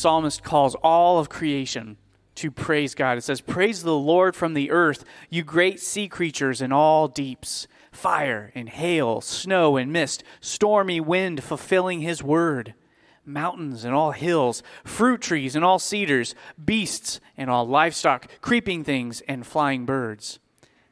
psalmist calls all of creation to praise God. It says, Praise the Lord from the earth, you great sea creatures in all deeps, fire and hail, snow and mist, stormy wind fulfilling his word mountains and all hills, fruit trees and all cedars, beasts and all livestock, creeping things and flying birds.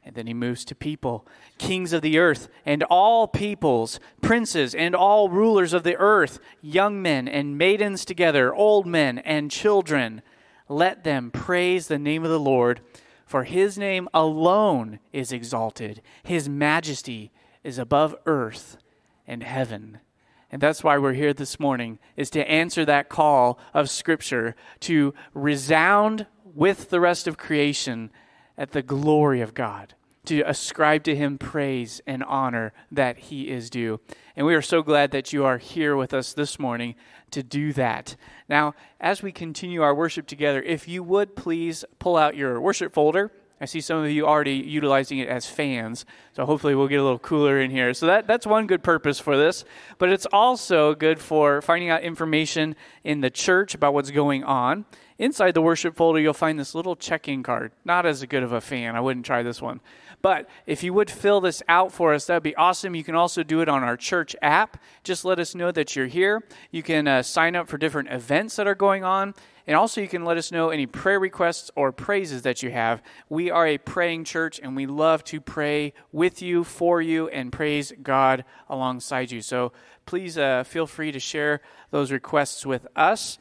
And then he moves to people, kings of the earth and all peoples, princes and all rulers of the earth, young men and maidens together, old men and children. Let them praise the name of the Lord, for his name alone is exalted. His majesty is above earth and heaven. And that's why we're here this morning, is to answer that call of Scripture to resound with the rest of creation at the glory of God, to ascribe to him praise and honor that he is due. And we are so glad that you are here with us this morning to do that. Now, as we continue our worship together, if you would please pull out your worship folder. I see some of you already utilizing it as fans, so hopefully we'll get a little cooler in here. So that, that's one good purpose for this, but it's also good for finding out information in the church about what's going on. Inside the worship folder, you'll find this little check-in card. Not as good of a fan. I wouldn't try this one. But if you would fill this out for us, that would be awesome. You can also do it on our church app. Just let us know that you're here. You can uh, sign up for different events that are going on. And also, you can let us know any prayer requests or praises that you have. We are a praying church, and we love to pray with you, for you, and praise God alongside you. So please uh, feel free to share those requests with us.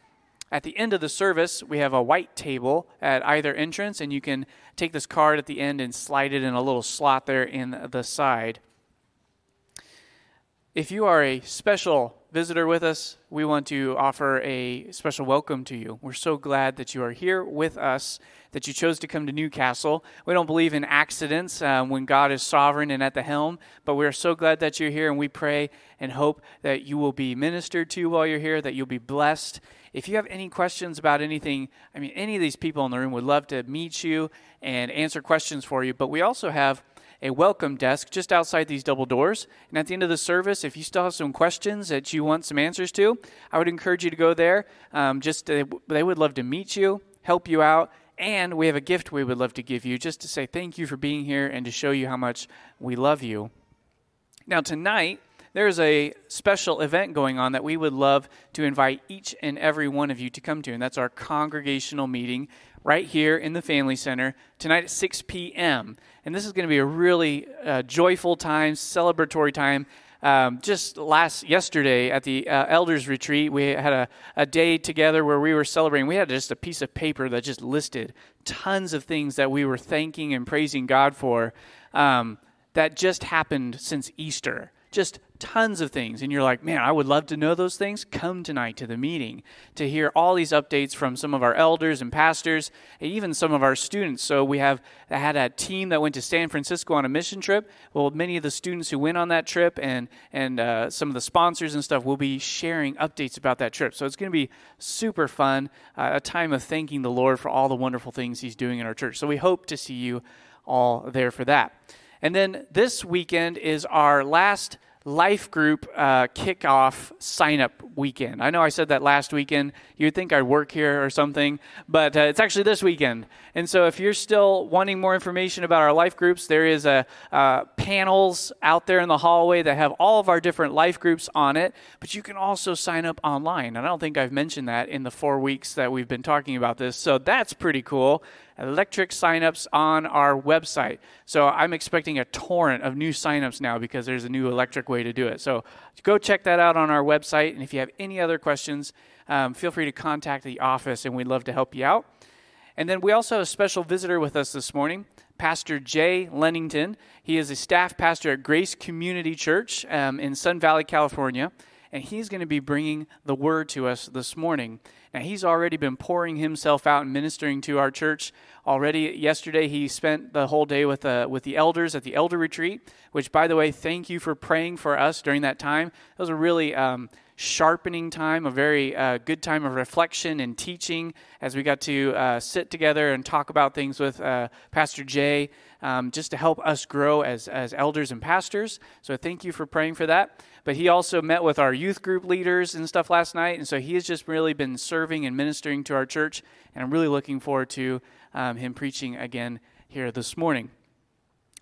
At the end of the service, we have a white table at either entrance, and you can take this card at the end and slide it in a little slot there in the side. If you are a special visitor with us, we want to offer a special welcome to you. We're so glad that you are here with us, that you chose to come to Newcastle. We don't believe in accidents um, when God is sovereign and at the helm, but we are so glad that you're here, and we pray and hope that you will be ministered to while you're here, that you'll be blessed. If you have any questions about anything, I mean, any of these people in the room would love to meet you and answer questions for you, but we also have a welcome desk just outside these double doors. And at the end of the service, if you still have some questions that you want some answers to, I would encourage you to go there. Um, just to, they would love to meet you, help you out, and we have a gift we would love to give you just to say thank you for being here and to show you how much we love you. Now, tonight, there's a special event going on that we would love to invite each and every one of you to come to, and that's our congregational meeting right here in the Family Center tonight at 6 p.m. And this is going to be a really uh, joyful time, celebratory time. Um, just last yesterday at the uh, elders retreat, we had a, a day together where we were celebrating. We had just a piece of paper that just listed tons of things that we were thanking and praising God for um, that just happened since Easter just tons of things and you're like man i would love to know those things. Come tonight to the meeting to hear all these updates from some of our elders and pastors and even some of our students. So we have had a team that went to san francisco on a mission trip. Well many of the students who went on that trip and and uh, some of the sponsors and stuff will be sharing updates about that trip. So it's going to be super fun uh, a time of thanking the lord for all the wonderful things he's doing in our church. So we hope to see you all there for that. And then this weekend is our last life group uh, kickoff sign up weekend. I know I said that last weekend. You'd think I'd work here or something, but uh, it's actually this weekend. And so if you're still wanting more information about our life groups, there is a uh, panels out there in the hallway that have all of our different life groups on it, but you can also sign up online. And I don't think I've mentioned that in the four weeks that we've been talking about this. So that's pretty cool electric signups on our website. So I'm expecting a torrent of new signups now because there's a new electric way to do it. So go check that out on our website. And if you have any other questions, um, feel free to contact the office and we'd love to help you out. And then we also have a special visitor with us this morning, Pastor Jay Lennington. He is a staff pastor at Grace Community Church um, in Sun Valley, California and he's going to be bringing the word to us this morning. Now, he's already been pouring himself out and ministering to our church. Already, yesterday, he spent the whole day with, uh, with the elders at the elder retreat, which, by the way, thank you for praying for us during that time. It was a really um, sharpening time, a very uh, good time of reflection and teaching as we got to uh, sit together and talk about things with uh, Pastor Jay. Um, just to help us grow as, as elders and pastors. So, thank you for praying for that. But he also met with our youth group leaders and stuff last night. And so he has just really been serving and ministering to our church. And I'm really looking forward to um, him preaching again here this morning.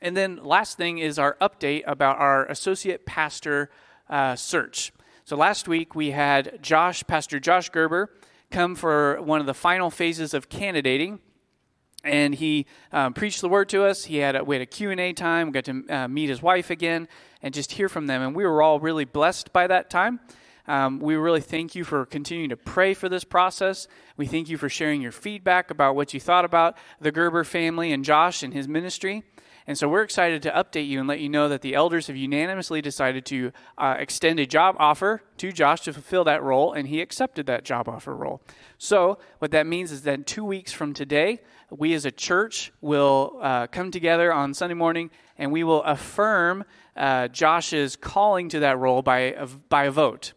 And then, last thing is our update about our associate pastor uh, search. So, last week we had Josh, Pastor Josh Gerber, come for one of the final phases of candidating and he um, preached the word to us. He had a, we had a Q&A time. We got to uh, meet his wife again and just hear from them. And we were all really blessed by that time. Um, we really thank you for continuing to pray for this process. We thank you for sharing your feedback about what you thought about the Gerber family and Josh and his ministry. And so we're excited to update you and let you know that the elders have unanimously decided to uh, extend a job offer to Josh to fulfill that role, and he accepted that job offer role. So, what that means is that two weeks from today, we as a church will uh, come together on Sunday morning and we will affirm uh, Josh's calling to that role by, by a vote.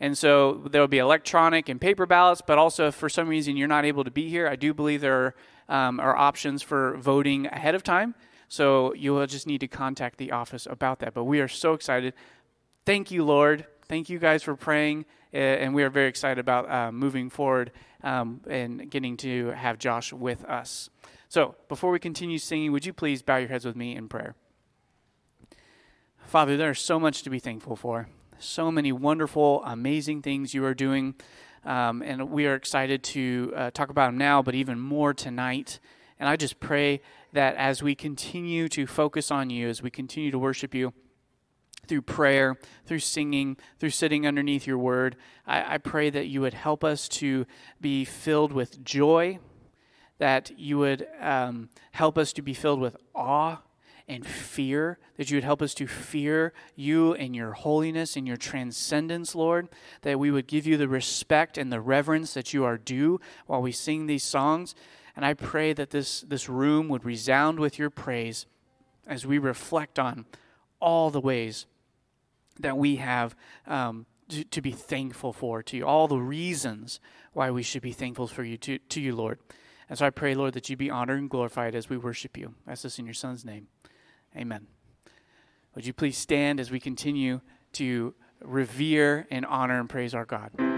And so there will be electronic and paper ballots, but also if for some reason you're not able to be here, I do believe there are, um, are options for voting ahead of time. So you will just need to contact the office about that. But we are so excited. Thank you, Lord. Thank you guys for praying. And we are very excited about uh, moving forward um, and getting to have Josh with us. So before we continue singing, would you please bow your heads with me in prayer? Father, there's so much to be thankful for. So many wonderful, amazing things you are doing. Um, and we are excited to uh, talk about them now, but even more tonight. And I just pray that as we continue to focus on you, as we continue to worship you through prayer, through singing, through sitting underneath your word, I, I pray that you would help us to be filled with joy, that you would um, help us to be filled with awe and fear, that you would help us to fear you and your holiness and your transcendence, Lord, that we would give you the respect and the reverence that you are due while we sing these songs. And I pray that this, this room would resound with your praise as we reflect on all the ways that we have um, to, to, be thankful for to you, all the reasons why we should be thankful for you to, to you, Lord. And so I pray, Lord, that you be honored and glorified as we worship you. I ask this in your Son's name. Amen. Would you please stand as we continue to revere and honor and praise our God?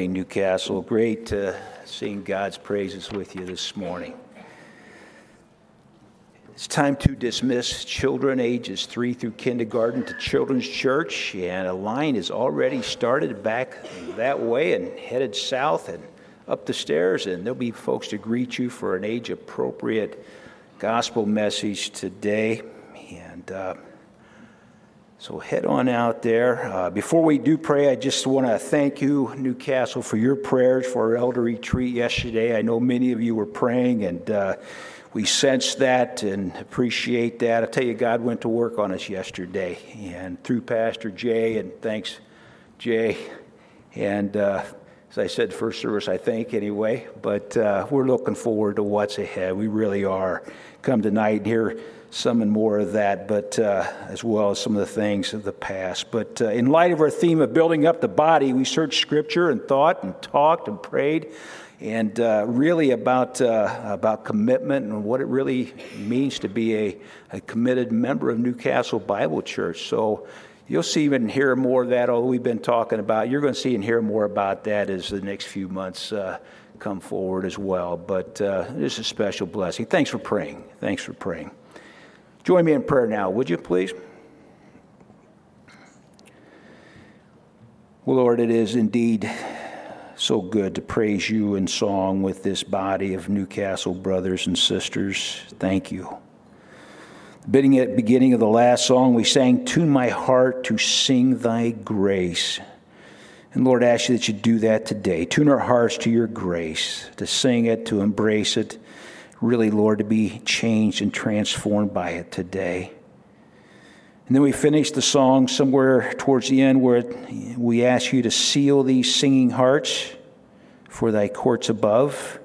Morning, Newcastle. Great uh, seeing God's praises with you this morning. It's time to dismiss children ages three through kindergarten to Children's Church, and a line is already started back that way and headed south and up the stairs, and there'll be folks to greet you for an age appropriate gospel message today. And uh, so head on out there. Uh, before we do pray, I just want to thank you, Newcastle, for your prayers for our elder retreat yesterday. I know many of you were praying, and uh, we sense that and appreciate that. I tell you, God went to work on us yesterday, and through Pastor Jay, and thanks, Jay. And uh, as I said, first service, I think anyway. But uh, we're looking forward to what's ahead. We really are. Come tonight and some and more of that, but uh, as well as some of the things of the past. But uh, in light of our theme of building up the body, we searched Scripture and thought and talked and prayed, and uh, really about uh, about commitment and what it really means to be a, a committed member of Newcastle Bible Church. So. You'll see and hear more of that, although we've been talking about. You're going to see and hear more about that as the next few months uh, come forward as well. But uh, this is a special blessing. Thanks for praying. Thanks for praying. Join me in prayer now, would you please? Well, Lord, it is indeed so good to praise you in song with this body of Newcastle brothers and sisters. Thank you. Bidding at the beginning of the last song, we sang, Tune my heart to sing thy grace. And Lord, I ask you that you do that today. Tune our hearts to your grace, to sing it, to embrace it. Really, Lord, to be changed and transformed by it today. And then we finish the song somewhere towards the end where we ask you to seal these singing hearts for thy courts above.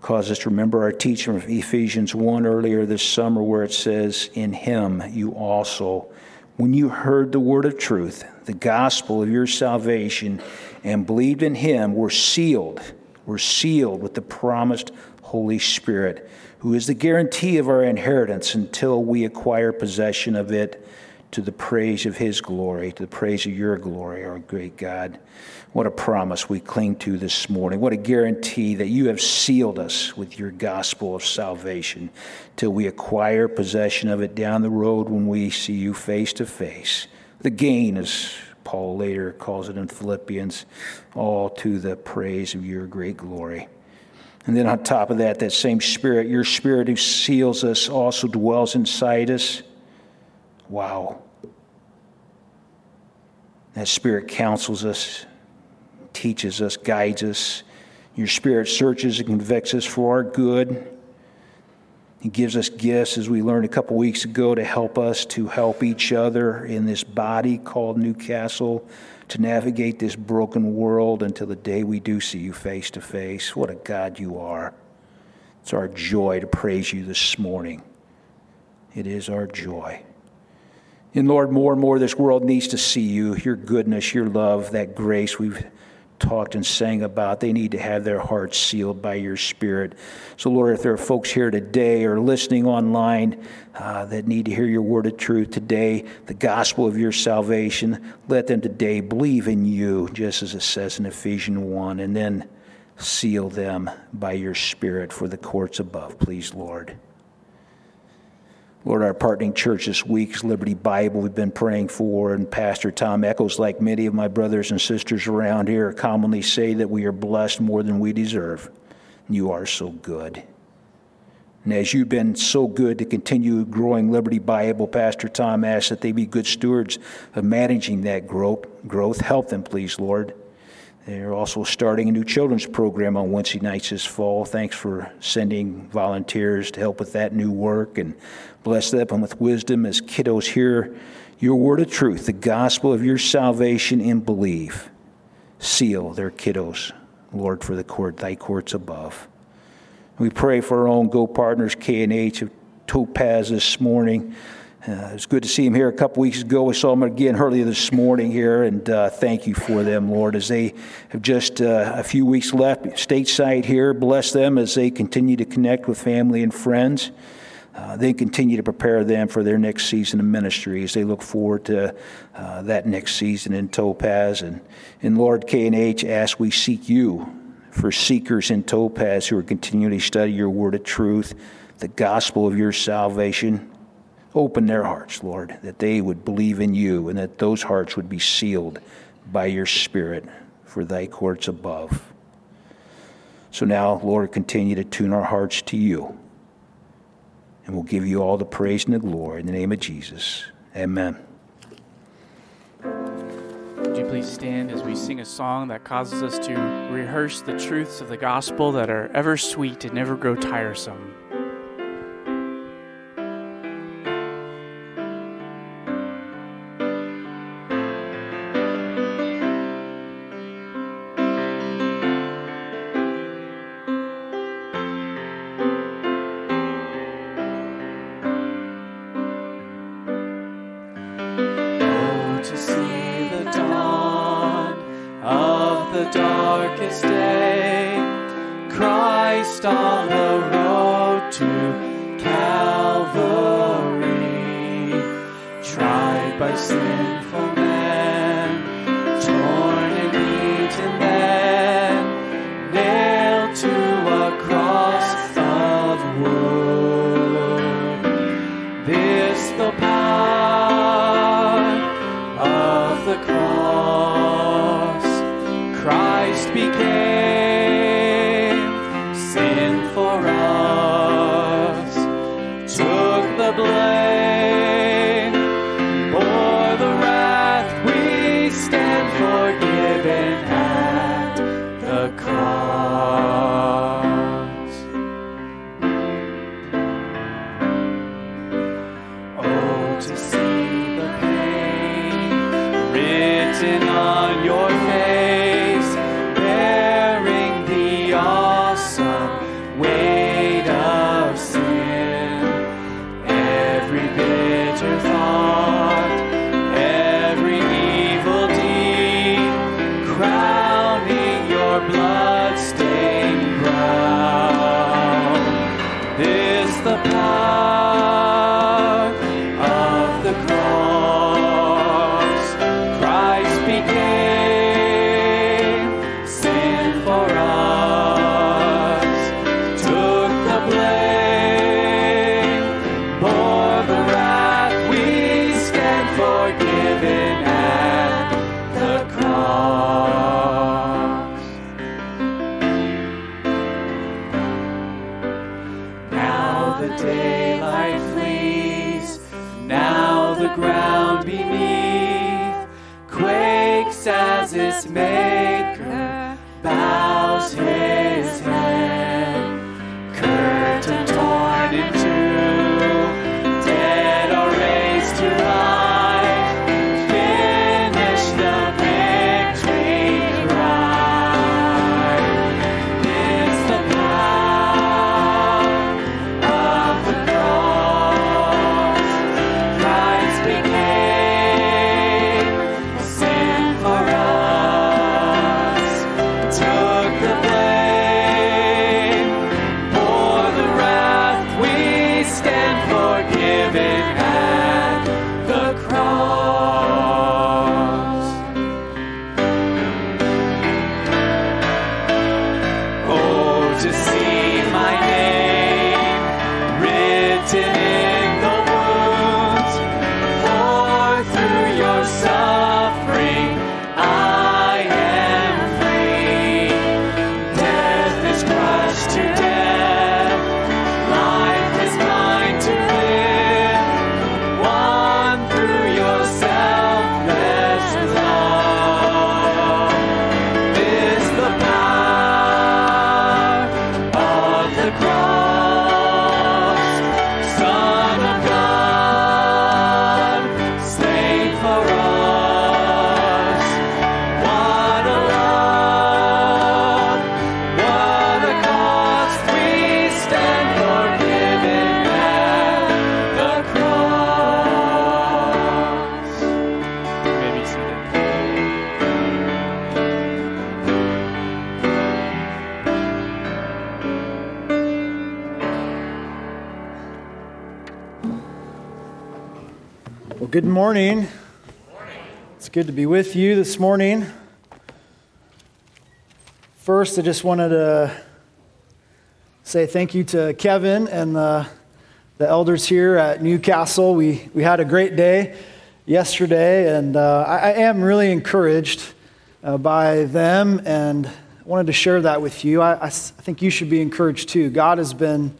Cause us to remember our teaching from Ephesians 1 earlier this summer where it says, In him you also, when you heard the word of truth, the gospel of your salvation, and believed in him, were sealed, were sealed with the promised Holy Spirit, who is the guarantee of our inheritance until we acquire possession of it to the praise of his glory, to the praise of your glory, our great God. What a promise we cling to this morning. What a guarantee that you have sealed us with your gospel of salvation till we acquire possession of it down the road when we see you face to face. The gain, as Paul later calls it in Philippians, all to the praise of your great glory. And then on top of that, that same Spirit, your Spirit who seals us, also dwells inside us. Wow. That Spirit counsels us, teaches us, guides us. Your Spirit searches and convicts us for our good. He gives us gifts, as we learned a couple weeks ago, to help us to help each other in this body called Newcastle to navigate this broken world until the day we do see you face to face. What a God you are. It's our joy to praise you this morning. It is our joy. And Lord, more and more this world needs to see you, your goodness, your love, that grace we've talked and sang about. They need to have their hearts sealed by your Spirit. So, Lord, if there are folks here today or listening online uh, that need to hear your word of truth today, the gospel of your salvation, let them today believe in you, just as it says in Ephesians 1, and then seal them by your Spirit for the courts above, please, Lord. Lord, our partnering church this week is Liberty Bible. We've been praying for, and Pastor Tom Echoes, like many of my brothers and sisters around here, commonly say that we are blessed more than we deserve. You are so good. And as you've been so good to continue growing Liberty Bible, Pastor Tom asks that they be good stewards of managing that growth. Help them, please, Lord. They're also starting a new children's program on Wednesday nights this fall. Thanks for sending volunteers to help with that new work and bless them with wisdom as kiddos hear your word of truth, the gospel of your salvation, and believe. Seal their kiddos, Lord, for the court, thy courts above. We pray for our own Go partners, K and H of Topaz this morning. Uh, it's good to see him here a couple weeks ago. We saw him again earlier this morning here, and uh, thank you for them, Lord, as they have just uh, a few weeks left stateside here. Bless them as they continue to connect with family and friends. Uh, they continue to prepare them for their next season of ministry as they look forward to uh, that next season in Topaz. And, and Lord, K&H, ask we seek you for seekers in Topaz who are continually study your word of truth, the gospel of your salvation Open their hearts, Lord, that they would believe in you and that those hearts would be sealed by your Spirit for thy courts above. So now, Lord, continue to tune our hearts to you. And we'll give you all the praise and the glory in the name of Jesus. Amen. Would you please stand as we sing a song that causes us to rehearse the truths of the gospel that are ever sweet and never grow tiresome? As its maker bows his Morning. It's good to be with you this morning. First, I just wanted to say thank you to Kevin and the, the elders here at Newcastle. We, we had a great day yesterday, and uh, I, I am really encouraged uh, by them, and I wanted to share that with you. I think you should be encouraged too. God has been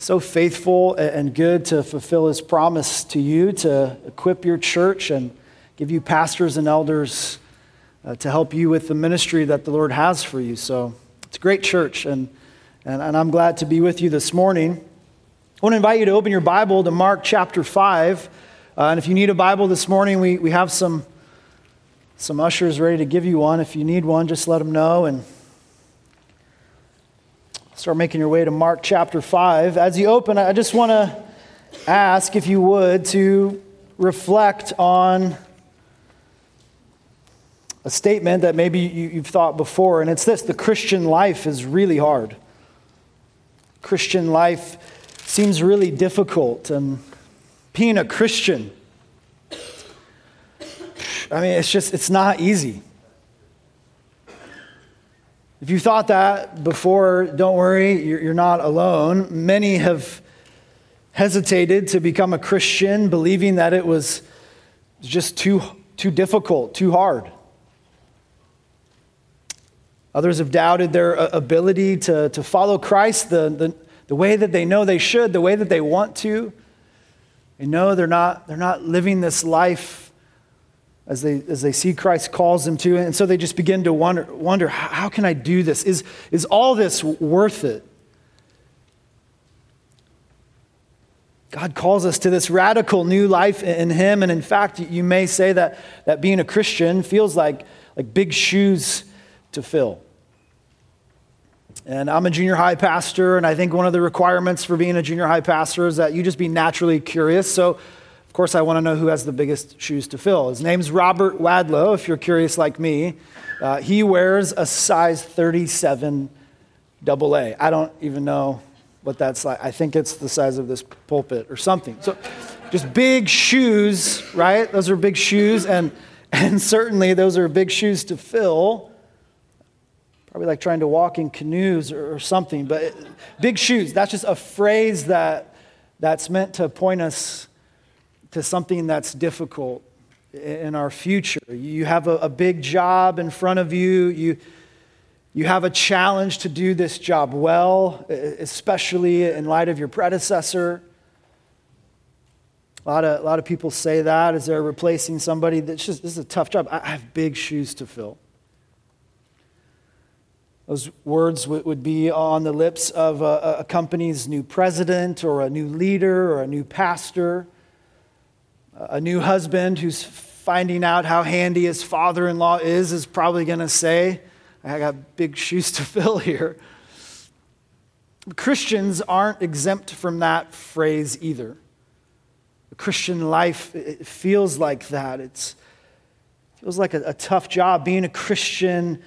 so faithful and good to fulfill his promise to you to equip your church and give you pastors and elders uh, to help you with the ministry that the Lord has for you. So it's a great church, and, and, and I'm glad to be with you this morning. I want to invite you to open your Bible to Mark chapter 5. Uh, and if you need a Bible this morning, we, we have some, some ushers ready to give you one. If you need one, just let them know. And Start making your way to Mark chapter 5. As you open, I just want to ask, if you would, to reflect on a statement that maybe you, you've thought before, and it's this the Christian life is really hard. Christian life seems really difficult, and being a Christian, I mean, it's just, it's not easy. If you thought that before, don't worry, you're not alone. Many have hesitated to become a Christian, believing that it was just too, too difficult, too hard. Others have doubted their uh, ability to, to follow Christ the, the, the way that they know they should, the way that they want to. They know they're not, they're not living this life as they, as they see Christ calls them to. And so they just begin to wonder, wonder how, can I do this? Is, is all this worth it? God calls us to this radical new life in Him. And in fact, you may say that, that being a Christian feels like, like big shoes to fill. And I'm a junior high pastor, and I think one of the requirements for being a junior high pastor is that you just be naturally curious. So, of course, I want to know who has the biggest shoes to fill. His name's Robert Wadlow, if you're curious like me. Uh, he wears a size 37 double A. I don't even know what that's like. I think it's the size of this pulpit or something. So just big shoes, right? Those are big shoes, and, and certainly those are big shoes to fill. Probably like trying to walk in canoes or, or something, but big shoes, that's just a phrase that, that's meant to point us to something that's difficult in our future. You have a, a big job in front of you. You you have a challenge to do this job well, especially in light of your predecessor. A lot of, a lot of people say that as they're replacing somebody. That's just, this is a tough job. I have big shoes to fill. Those words would be on the lips of a, a company's new president or a new leader or a new pastor, a new husband who's finding out how handy his father in law is, is probably going to say, I got big shoes to fill here. Christians aren't exempt from that phrase either. The Christian life it feels like that. It's, it feels like a, a tough job. Being a Christian,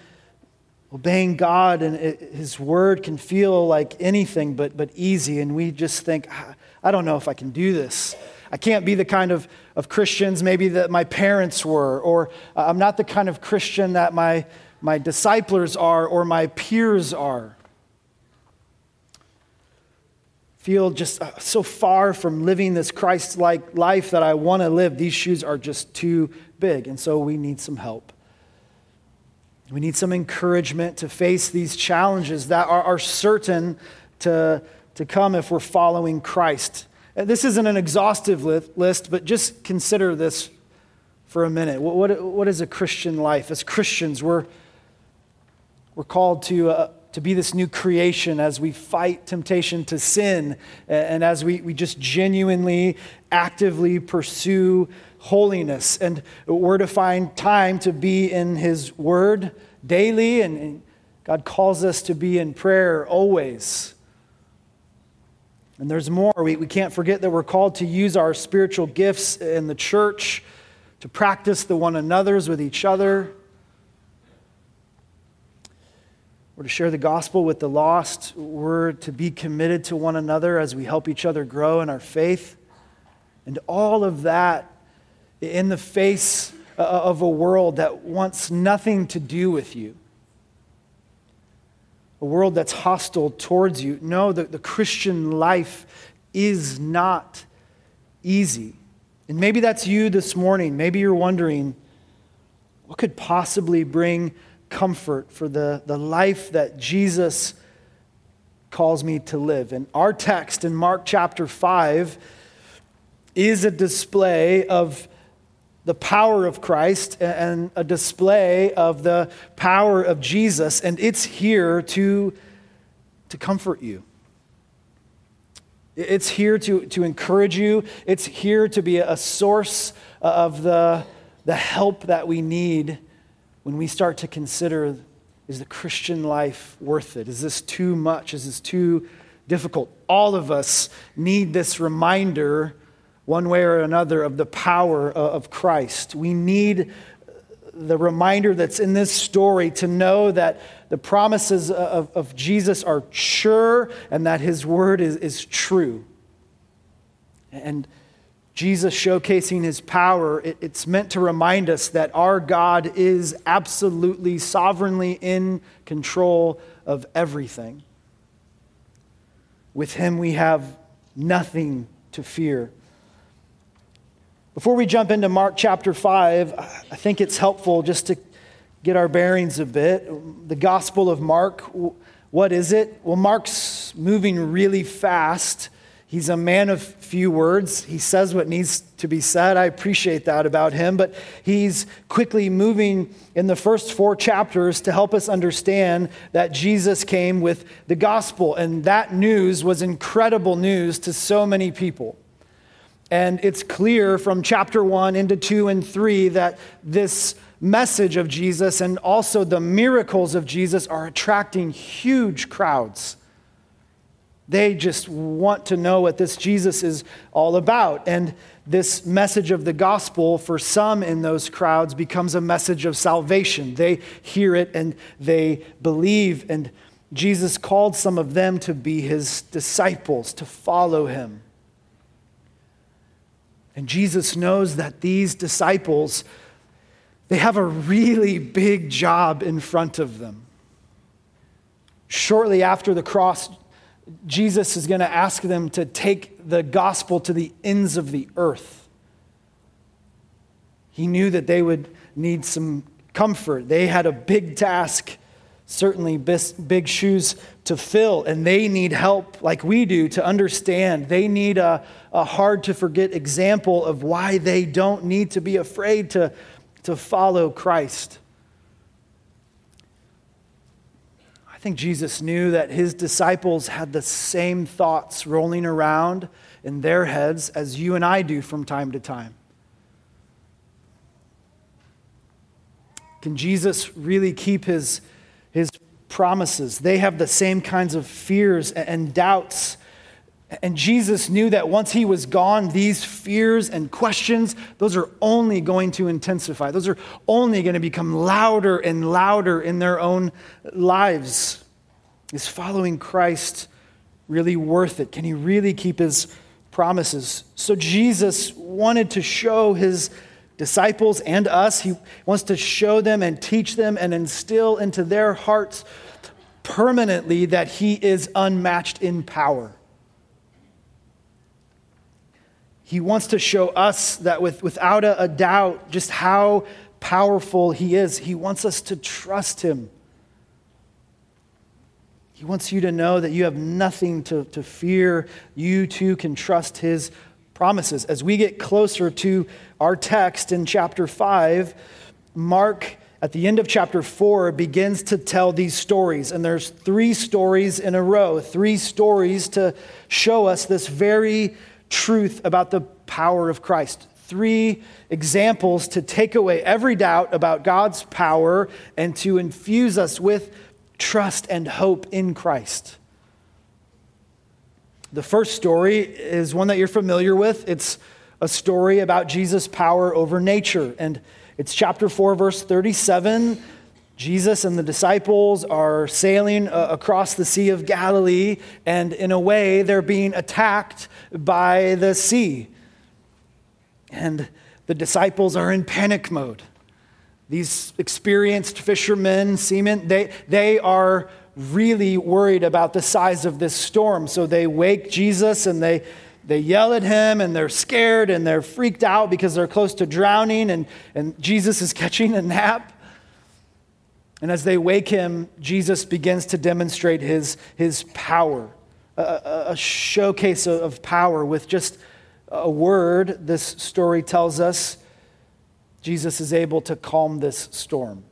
obeying God and it, His Word can feel like anything but, but easy. And we just think, ah, I don't know if I can do this. I can't be the kind of, of Christians maybe that my parents were, or uh, I'm not the kind of Christian that my my disciples are or my peers are. Feel just uh, so far from living this Christ like life that I want to live. These shoes are just too big. And so we need some help. We need some encouragement to face these challenges that are, are certain to, to come if we're following Christ. This isn't an exhaustive list, but just consider this for a minute. What, what, what is a Christian life? As Christians, we're we're called to, uh, to be this new creation as we fight temptation to sin and as we, we just genuinely, actively pursue holiness. And we're to find time to be in His Word daily, and God calls us to be in prayer always. And there's more. We, we can't forget that we're called to use our spiritual gifts in the church to practice the one another's with each other We're to share the gospel with the lost. We're to be committed to one another as we help each other grow in our faith. And all of that in the face of a world that wants nothing to do with you, a world that's hostile towards you. No, the, the Christian life is not easy. And maybe that's you this morning. Maybe you're wondering what could possibly bring comfort for the, the life that Jesus calls me to live. And our text in Mark chapter 5 is a display of the power of Christ and a display of the power of Jesus, and it's here to, to comfort you. It's here to, to encourage you. It's here to be a source uh, of the, the help that we need when we start to consider is the Christian life worth it? Is this too much? Is this too difficult? All of us need this reminder, one way or another, of the power uh, of Christ. We need the reminder that's in this story to know that the promises uh, of, of Jesus are sure and that his word is, is true. And Jesus showcasing his power, it's meant to remind us that our God is absolutely sovereignly in control of everything. With him, we have nothing to fear. Before we jump into Mark chapter 5, I think it's helpful just to get our bearings a bit. The Gospel of Mark, what is it? Well, Mark's moving really fast He's a man of few words. He says what needs to be said. I appreciate that about him. But he's quickly moving in the first four chapters to help us understand that Jesus came with the gospel. And that news was incredible news to so many people. And it's clear from chapter 1 into 2 and 3 that this message of Jesus and also the miracles of Jesus are attracting huge crowds. They just want to know what this Jesus is all about. And this message of the gospel for some in those crowds becomes a message of salvation. They hear it and they believe. And Jesus called some of them to be his disciples, to follow him. And Jesus knows that these disciples, they have a really big job in front of them. Shortly after the cross, Jesus is going to ask them to take the gospel to the ends of the earth. He knew that they would need some comfort. They had a big task, certainly big shoes to fill, and they need help like we do to understand. They need a, a hard to forget example of why they don't need to be afraid to, to follow Christ. I think Jesus knew that his disciples had the same thoughts rolling around in their heads as you and I do from time to time. Can Jesus really keep his, his promises? They have the same kinds of fears and doubts. And Jesus knew that once he was gone, these fears and questions, those are only going to intensify. Those are only going to become louder and louder in their own lives. Is following Christ really worth it? Can he really keep his promises? So Jesus wanted to show his disciples and us, he wants to show them and teach them and instill into their hearts permanently that he is unmatched in power. He wants to show us that with, without a, a doubt just how powerful he is. He wants us to trust him. He wants you to know that you have nothing to, to fear. You too can trust his promises. As we get closer to our text in chapter 5, Mark at the end of chapter 4 begins to tell these stories and there's three stories in a row three stories to show us this very truth about the power of christ three examples to take away every doubt about god's power and to infuse us with trust and hope in Christ. The first story is one that you're familiar with. It's a story about Jesus' power over nature. And it's chapter 4, verse 37. Jesus and the disciples are sailing uh, across the Sea of Galilee, and in a way, they're being attacked by the sea. And the disciples are in panic mode. These experienced fishermen, seamen, they, they are really worried about the size of this storm. So they wake Jesus and they, they yell at him and they're scared and they're freaked out because they're close to drowning and, and Jesus is catching a nap. And as they wake him, Jesus begins to demonstrate his, his power, a, a showcase of power with just a word, this story tells us. Jesus is able to calm this storm.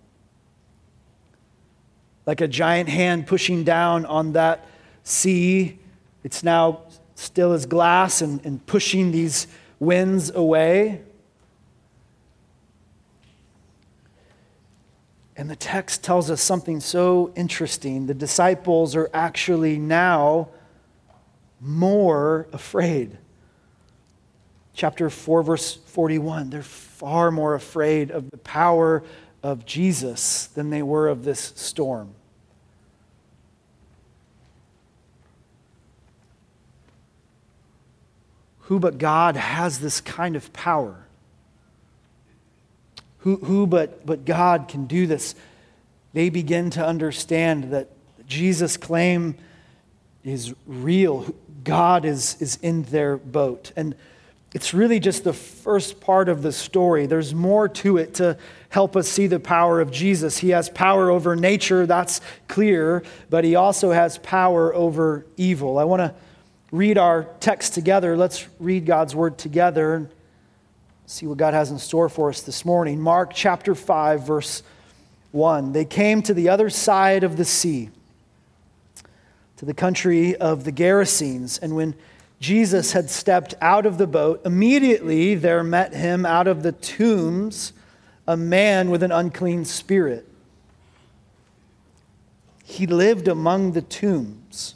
Like a giant hand pushing down on that sea, it's now still as glass and, and pushing these winds away. And the text tells us something so interesting. The disciples are actually now more afraid. Chapter 4, verse 41. They're far more afraid of the power of Jesus than they were of this storm. Who but God has this kind of power? Who, who but, but God can do this? They begin to understand that Jesus' claim is real. God is, is in their boat. And it's really just the first part of the story. There's more to it to help us see the power of Jesus. He has power over nature, that's clear, but he also has power over evil. I want to read our text together. Let's read God's word together and see what God has in store for us this morning. Mark chapter 5, verse 1. They came to the other side of the sea, to the country of the Gerasenes, and when Jesus had stepped out of the boat, immediately there met him out of the tombs a man with an unclean spirit. He lived among the tombs.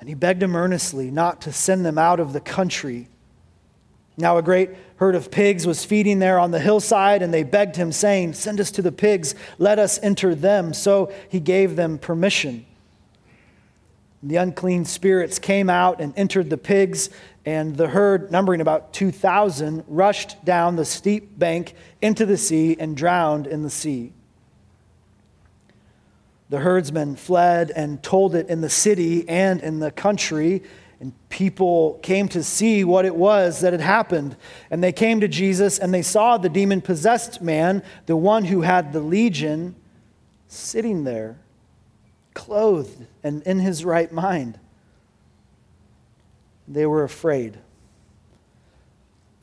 And he begged him earnestly not to send them out of the country. Now, a great herd of pigs was feeding there on the hillside, and they begged him, saying, Send us to the pigs, let us enter them. So he gave them permission. The unclean spirits came out and entered the pigs, and the herd, numbering about 2,000, rushed down the steep bank into the sea and drowned in the sea. The herdsmen fled and told it in the city and in the country, and people came to see what it was that had happened. And they came to Jesus and they saw the demon possessed man, the one who had the legion, sitting there, clothed and in his right mind. They were afraid.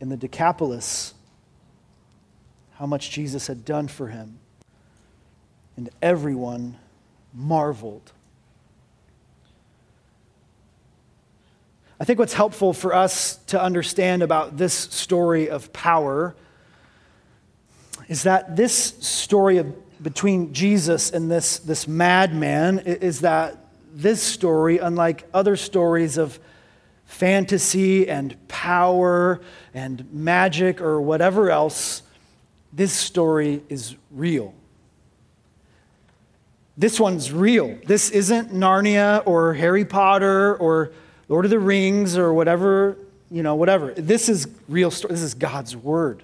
in the Decapolis how much Jesus had done for him. And everyone marveled. I think what's helpful for us to understand about this story of power is that this story of, between Jesus and this, this madman is that this story, unlike other stories of fantasy and power and magic or whatever else, this story is real. This one's real. This isn't Narnia or Harry Potter or Lord of the Rings or whatever, you know, whatever. This is real story. This is God's word.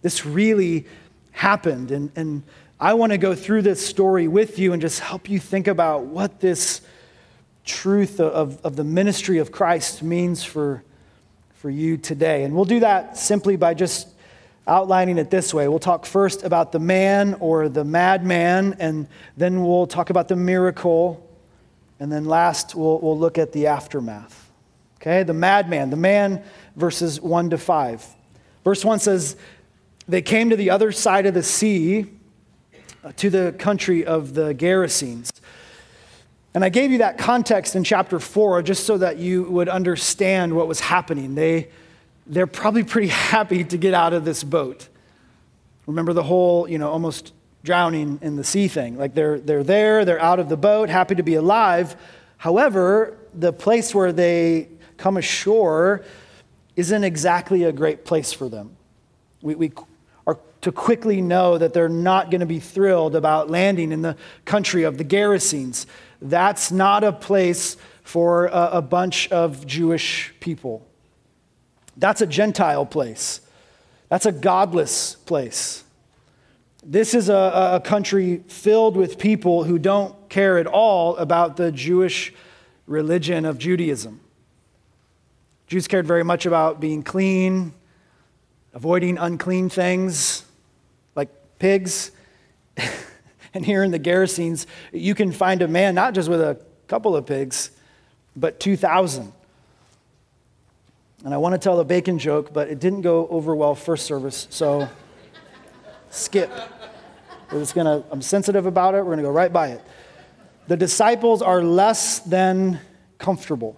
This really happened. And, and I want to go through this story with you and just help you think about what this truth of, of the ministry of Christ means for, for you today. And we'll do that simply by just outlining it this way. We'll talk first about the man or the madman, and then we'll talk about the miracle, and then last we'll, we'll look at the aftermath. Okay, the madman, the man, verses 1 to 5. Verse 1 says, They came to the other side of the sea, uh, to the country of the Gerasenes. And I gave you that context in chapter 4 just so that you would understand what was happening. They, they're probably pretty happy to get out of this boat. Remember the whole, you know, almost drowning in the sea thing. Like they're, they're there, they're out of the boat, happy to be alive. However, the place where they come ashore isn't exactly a great place for them. We, we are to quickly know that they're not going to be thrilled about landing in the country of the Gerasenes. That's not a place for a, a bunch of Jewish people. That's a Gentile place. That's a godless place. This is a, a, country filled with people who don't care at all about the Jewish religion of Judaism. Jews cared very much about being clean, avoiding unclean things like pigs, And here in the Gerasenes, you can find a man not just with a couple of pigs, but 2,000. And I want to tell a bacon joke, but it didn't go over well first service, so skip. We're just gonna, I'm sensitive about it, we're gonna go right by it. The disciples are less than comfortable.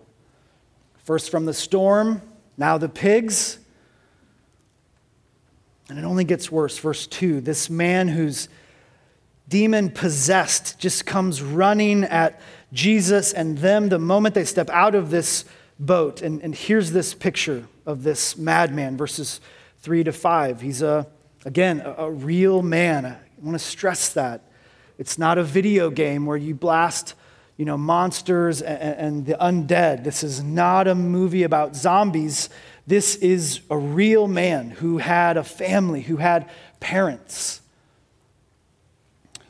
First from the storm, now the pigs. And it only gets worse. Verse 2 this man who's demon possessed just comes running at Jesus and them the moment they step out of this boat. And, and here's this picture of this madman, verses 3 to 5. He's, a, again, a, a real man. I want to stress that. It's not a video game where you blast you know, monsters and, and the undead. This is not a movie about zombies. This is a real man who had a family, who had parents,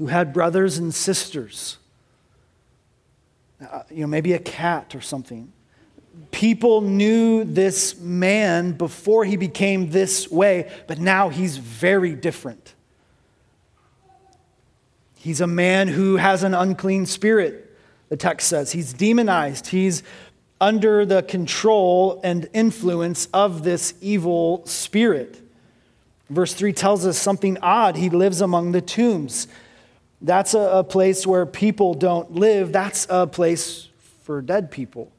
who had brothers and sisters, uh, you know, maybe a cat or something. People knew this man before he became this way, but now he's very different. He's a man who has an unclean spirit, the text says. He's demonized. He's under the control and influence of this evil spirit. Verse 3 tells us something odd. He lives among the tombs. That's a, a, place where people don't live, that's a place for dead people.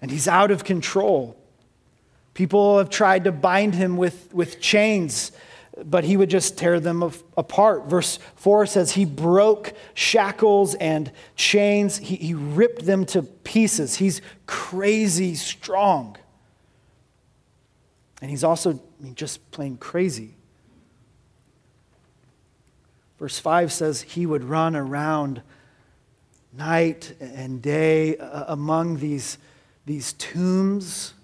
And he's out of control. People have tried to bind him with, with chains but he would just tear them apart. Verse 4 says he broke shackles and chains, he, he ripped them to pieces. He's crazy strong. And he's also just plain crazy. Verse 5 says he would run around night and day uh, among these, these tombs.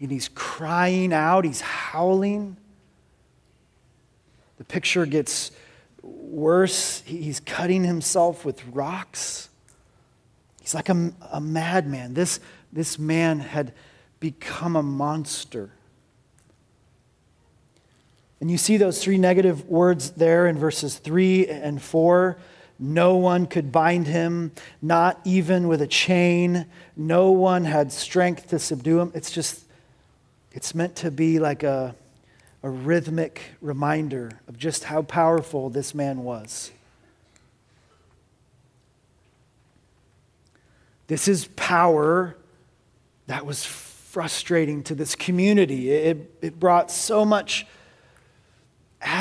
And he's crying out, he's howling. The picture gets worse. He's cutting himself with rocks. He's like a, a madman. This, this man had become a monster. And you see those three negative words there in verses 3 and 4. No one could bind him, not even with a chain. No one had strength to subdue him. It's just, it's meant to be like a, a rhythmic reminder of just how powerful this man was. This is power that was frustrating to this community. It, it brought so much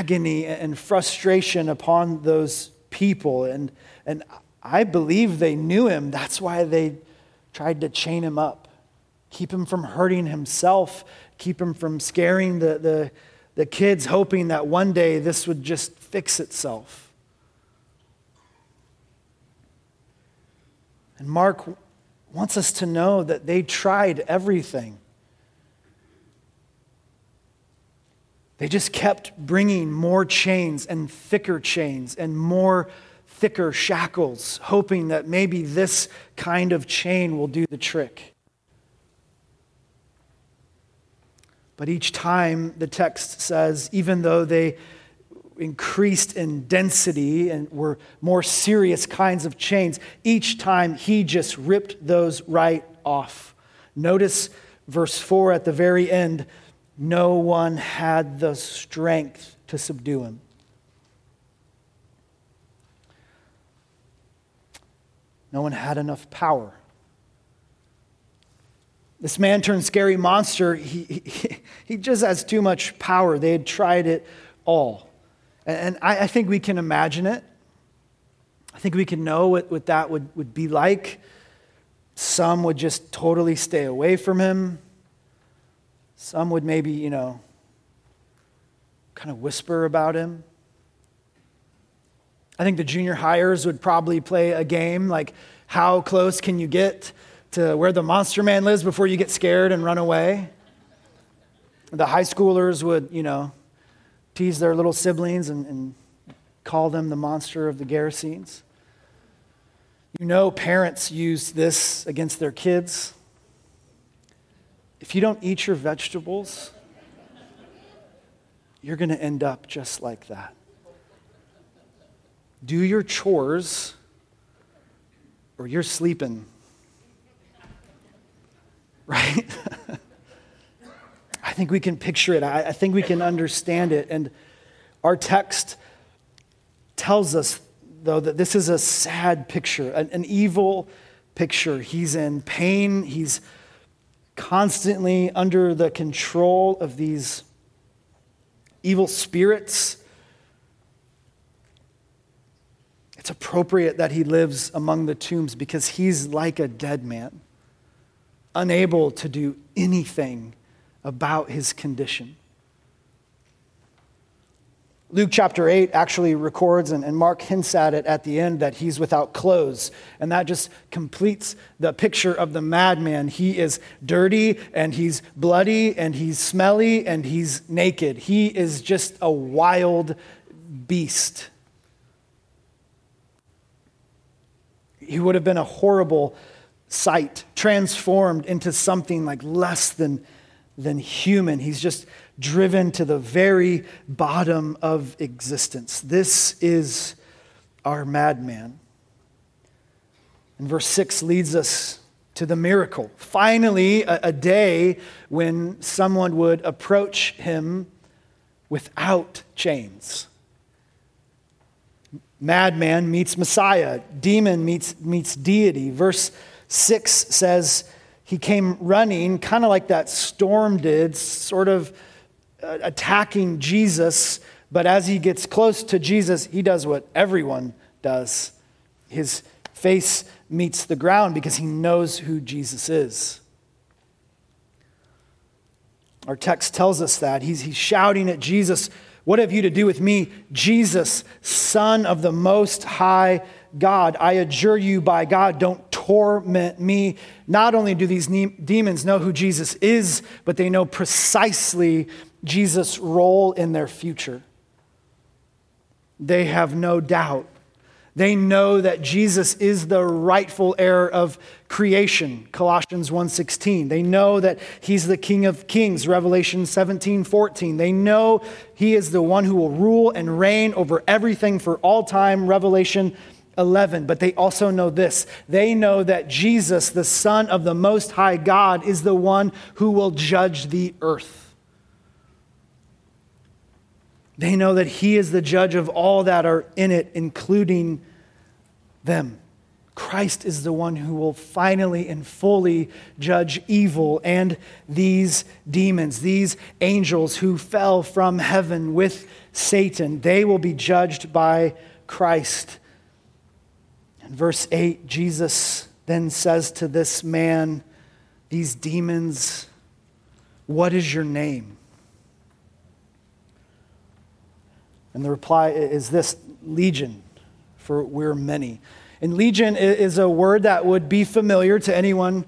agony and frustration upon those people. And, and I believe they knew him. That's why they tried to chain him up, keep him from hurting himself, keep him from scaring the, the, the kids hoping that one day this would just fix itself. And Mark wants us to know that they tried everything. They just kept bringing more chains and thicker chains and more thicker shackles, hoping that maybe this kind of chain will do the trick. But each time, the text says, even though they increased in density and were more serious kinds of chains, each time he just ripped those right off. Notice verse 4 at the very end no one had the strength to subdue him. No one had enough power. This man turned scary monster, he, he, he, just has too much power. They had tried it all. And I, I think we can imagine it. I think we can know what, what that would, would be like. Some would just totally stay away from him. Some would maybe, you know, kind of whisper about him. I think the junior hires would probably play a game like, how close can you get to where the monster man lives before you get scared and run away. The high schoolers would, you know, tease their little siblings and, and call them the monster of the Gerasenes. You know, parents use this against their kids. If you don't eat your vegetables, you're going to end up just like that. Do your chores or you're sleeping. Right? I think we can picture it. I, I think we can understand it. And our text tells us, though, that this is a sad picture, an, an evil picture. He's in pain, he's constantly under the control of these evil spirits. It's appropriate that he lives among the tombs because he's like a dead man, unable to do anything about his condition. Luke chapter 8 actually records, and, and, Mark hints at it at the end, that he's without clothes. And that just completes the picture of the madman. He is dirty, and he's bloody, and he's smelly, and he's naked. He is just a wild beast. He would have been a horrible sight, transformed into something like less than, than human. He's just driven to the very bottom of existence. This is our madman. And verse 6 leads us to the miracle. Finally, a, a, day when someone would approach him without chains. Madman meets Messiah, demon meets, meets deity. Verse 6 says he came running, kind of like that storm did, sort of uh, attacking Jesus, but as he gets close to Jesus, he does what everyone does. His face meets the ground because he knows who Jesus is. Our text tells us that. He's, he's shouting at Jesus, What have you to do with me, Jesus, Son of the Most High God? I adjure you by God, don't torment me. Not only do these demons know who Jesus is, but they know precisely Jesus' role in their future. They have no doubt. They know that Jesus is the rightful heir of creation, Colossians 1:16. They know that he's the King of Kings, Revelation 17:14. They know he is the one who will rule and reign over everything for all time, Revelation 11. But they also know this. They know that Jesus, the Son of the Most High God, is the one who will judge the earth. They know that He is the judge of all that are in it, including them. Christ is the one who will finally and fully judge evil and these demons, these angels who fell from heaven with Satan. They will be judged by Christ. Verse 8, Jesus then says to this man, These demons, what is your name? And the reply is this legion, for we're many. And legion is a word that would be familiar to anyone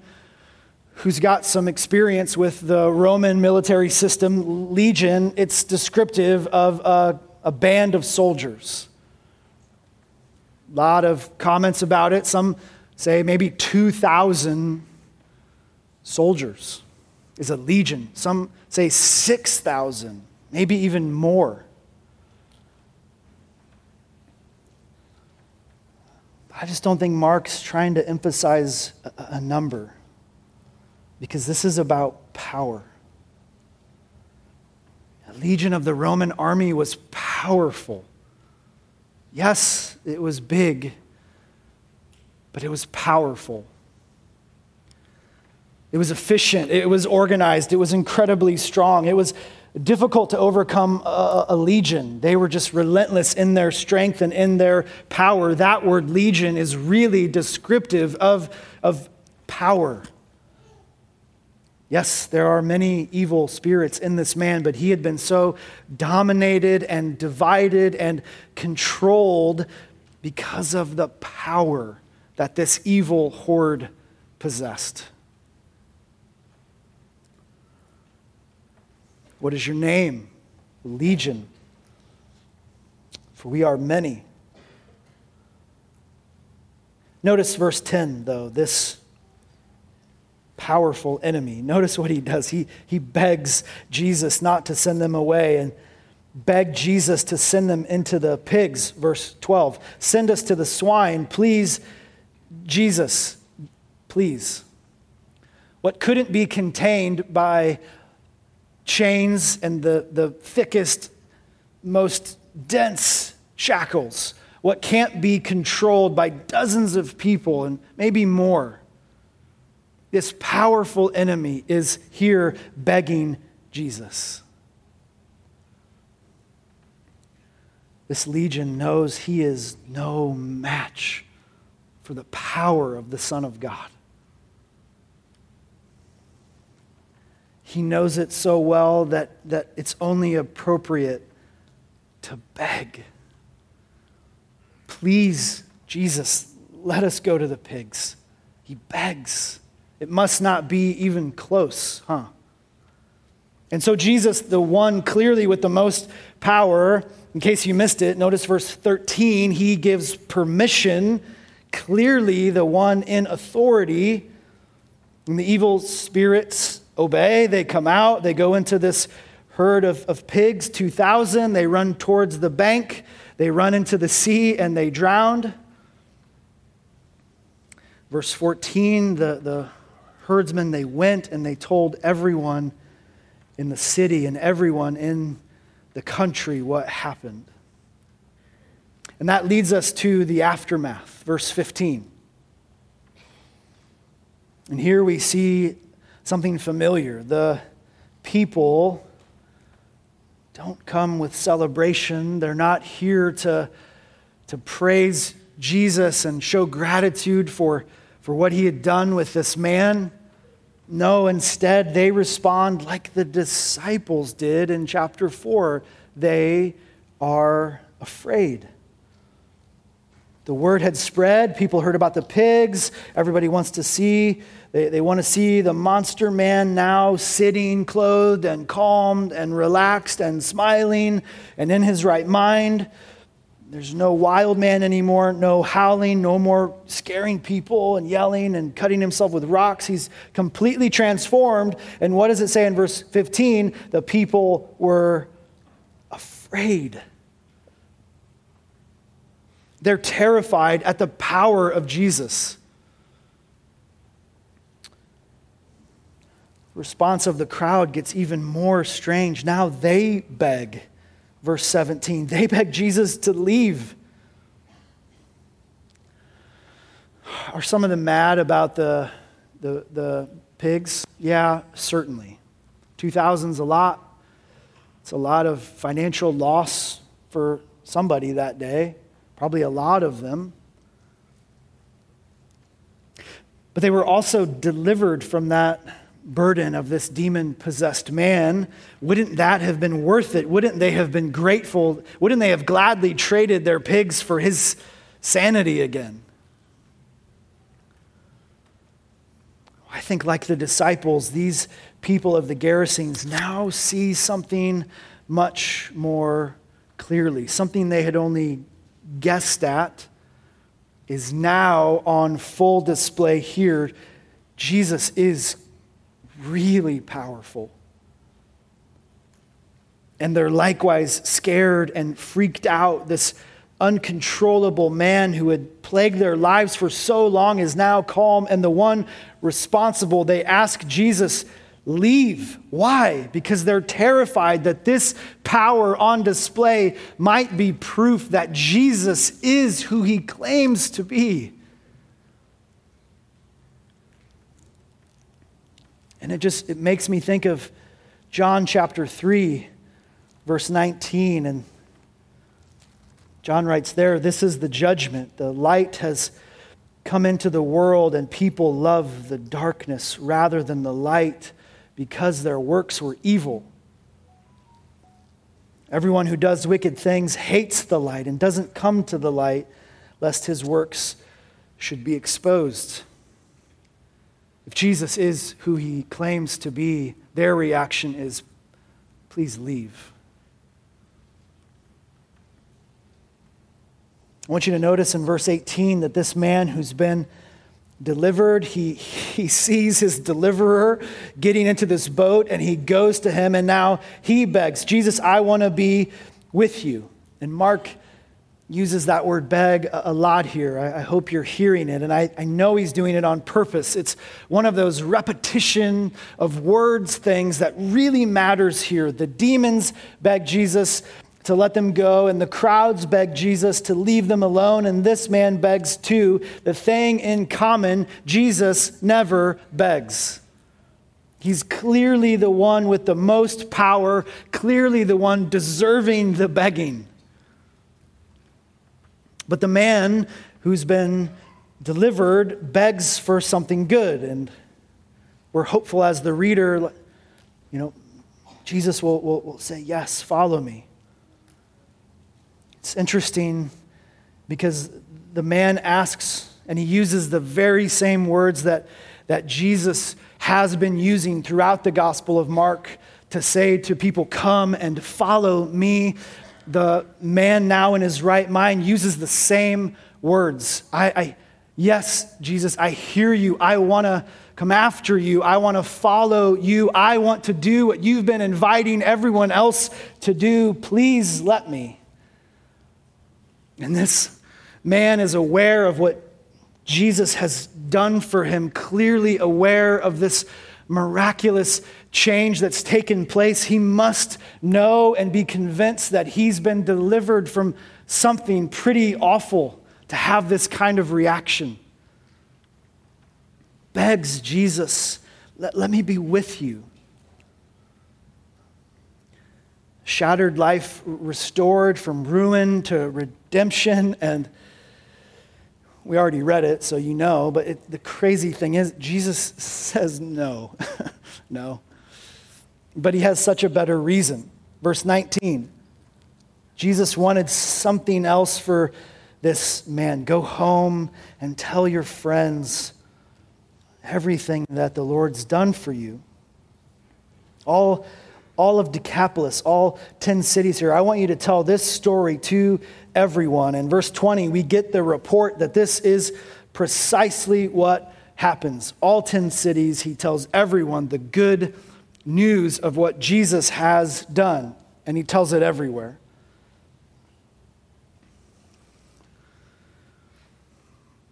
who's got some experience with the Roman military system. Legion, it's descriptive of a, a band of soldiers. A lot of comments about it. Some say maybe 2,000 soldiers is a legion. Some say 6,000, maybe even more. I just don't think Mark's trying to emphasize a, a number because this is about power. A legion of the Roman army was powerful. Yes, it was big, but it was powerful. It was efficient, it was organized, it was incredibly strong. It was difficult to overcome a, a, legion. They were just relentless in their strength and in their power. That word legion is really descriptive of, of power. Yes, there are many evil spirits in this man, but he had been so dominated and divided and controlled because of the power that this evil horde possessed. What is your name? Legion. For we are many. Notice verse 10, though, this powerful enemy. Notice what he does. He, he begs Jesus not to send them away. And beg Jesus to send them into the pigs, verse 12. Send us to the swine, please, Jesus, please. What couldn't be contained by chains and the, the thickest, most dense shackles, what can't be controlled by dozens of people and maybe more. This powerful enemy is here begging Jesus. This legion knows he is no match for the power of the Son of God. He knows it so well that, that it's only appropriate to beg. Please, Jesus, let us go to the pigs. He begs. It must not be even close, huh? And so, Jesus, the one clearly with the most power, in case you missed it, notice verse 13, he gives permission, clearly the one in authority. And the evil spirits obey. They come out, they go into this herd of, of pigs, 2,000. They run towards the bank, they run into the sea, and they drowned. Verse 14 the, the herdsmen, they went and they told everyone in the city and everyone in the country what happened. And that leads us to the aftermath, verse 15. And here we see something familiar. The people don't come with celebration, they're not here to, to praise Jesus and show gratitude for, for what he had done with this man. No, instead, they respond like the disciples did in chapter 4. They are afraid. The word had spread. People heard about the pigs. Everybody wants to see they, they want to see the monster man now sitting, clothed and calmed and relaxed and smiling and in his right mind. There's no wild man anymore, no howling, no more scaring people and yelling and cutting himself with rocks. He's completely transformed. And what does it say in verse 15? The people were afraid. They're terrified at the power of Jesus. response of the crowd gets even more strange. Now they beg, verse 17, they beg Jesus to leave. Are some of them mad about the, the, the pigs? Yeah, certainly. 2,000's a lot. It's a lot of financial loss for somebody that day, probably a lot of them. But they were also delivered from that burden of this demon possessed man, wouldn't that have been worth it? Wouldn't they have been grateful? Wouldn't they have gladly traded their pigs for his sanity again? I think, like the disciples, these people of the Gerasenes now see something much more clearly. Something they had only guessed at is now on full display here. Jesus is really powerful. And they're likewise scared and freaked out. This uncontrollable man who had plagued their lives for so long is now calm. And the one responsible, they ask Jesus, Leave. Why? Because they're terrified that this power on display might be proof that Jesus is who he claims to be. And it just it makes me think of John chapter 3 verse 19 and John writes there, this is the judgment. The light has come into the world and people love the darkness rather than the light because their works were evil. Everyone who does wicked things hates the light and doesn't come to the light lest his works should be exposed. If Jesus is who he claims to be, their reaction is, please leave. I want you to notice in verse 18 that this man who's been delivered. He, he sees his deliverer getting into this boat and he goes to him and now he begs, Jesus, I want to be with you. And Mark uses that word beg a, lot here. I, hope you're hearing it. And I, I know he's doing it on purpose. It's one of those repetition of words things that really matters here. The demons beg Jesus to let them go, and the crowds beg Jesus to leave them alone, and this man begs too. The thing in common, Jesus never begs. He's clearly the one with the most power, clearly the one deserving the begging. But the man who's been delivered begs for something good, and we're hopeful as the reader, you know, Jesus will, will, will say, Yes, follow me. It's interesting because the man asks, and he uses the very same words that, that Jesus has been using throughout the Gospel of Mark to say to people, Come and follow me. The man now in his right mind uses the same words. I, I yes, Jesus, I hear you. I want to come after you. I want to follow you. I want to do what you've been inviting everyone else to do. Please let me. And this man is aware of what Jesus has done for him, clearly aware of this miraculous change that's taken place. He must know and be convinced that he's been delivered from something pretty awful to have this kind of reaction. Begs Jesus, let, let me be with you. Shattered life restored from ruin to redemption. And we already read it, so you know. But it, the crazy thing is, Jesus says no. no. But he has such a better reason. Verse 19 Jesus wanted something else for this man. Go home and tell your friends everything that the Lord's done for you. All all of Decapolis, all 10 cities here. I want you to tell this story to everyone. In verse 20, we get the report that this is precisely what happens. All 10 cities, he tells everyone the good news of what Jesus has done, and he tells it everywhere.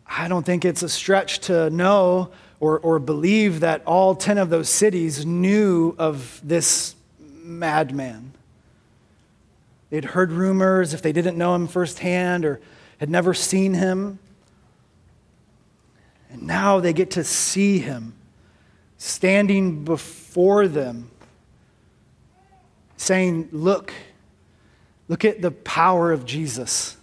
I don't think it's a stretch to know or, or believe that all 10 of those cities knew of this madman. They'd heard rumors if they didn't know him firsthand or had never seen him. And now they get to see him standing before them, saying, Look, look at the power of Jesus.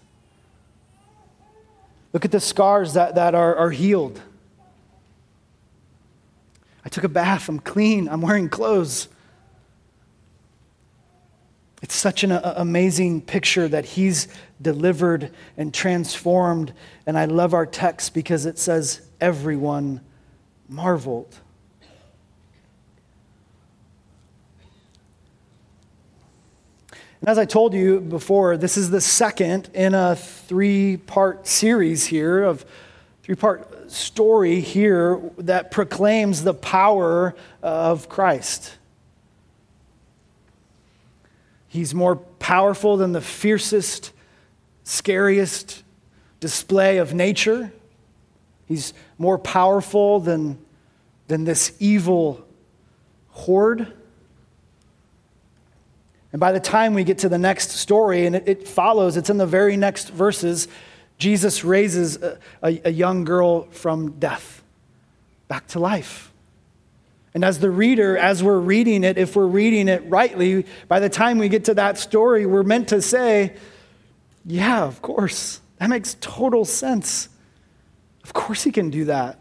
Look at the scars that, that are, are healed. I took a bath, I'm clean, I'm wearing clothes. It's such an uh, amazing picture that he's delivered and transformed. And I love our text because it says, everyone marveled. And as I told you before, this is the second in a three part series here of three part story here that proclaims the power of Christ. He's more powerful than the fiercest, scariest display of nature. He's more powerful than, than this evil horde. And by the time we get to the next story, and it, it follows, it's in the very next verses, Jesus raises a, a, a young girl from death back to life. And as the reader, as we're reading it, if we're reading it rightly, by the time we get to that story, we're meant to say, yeah, of course. That makes total sense. Of course, he can do that.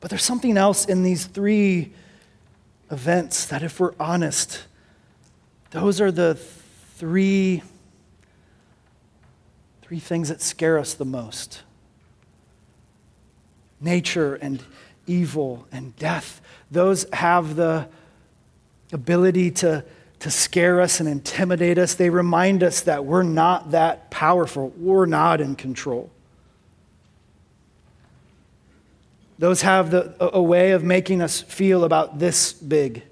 But there's something else in these three events that, if we're honest, those are the three, three things that scare us the most nature and evil and death. Those have the ability to, to scare us and intimidate us. They remind us that we're not that powerful, we're not in control. Those have the, a way of making us feel about this big.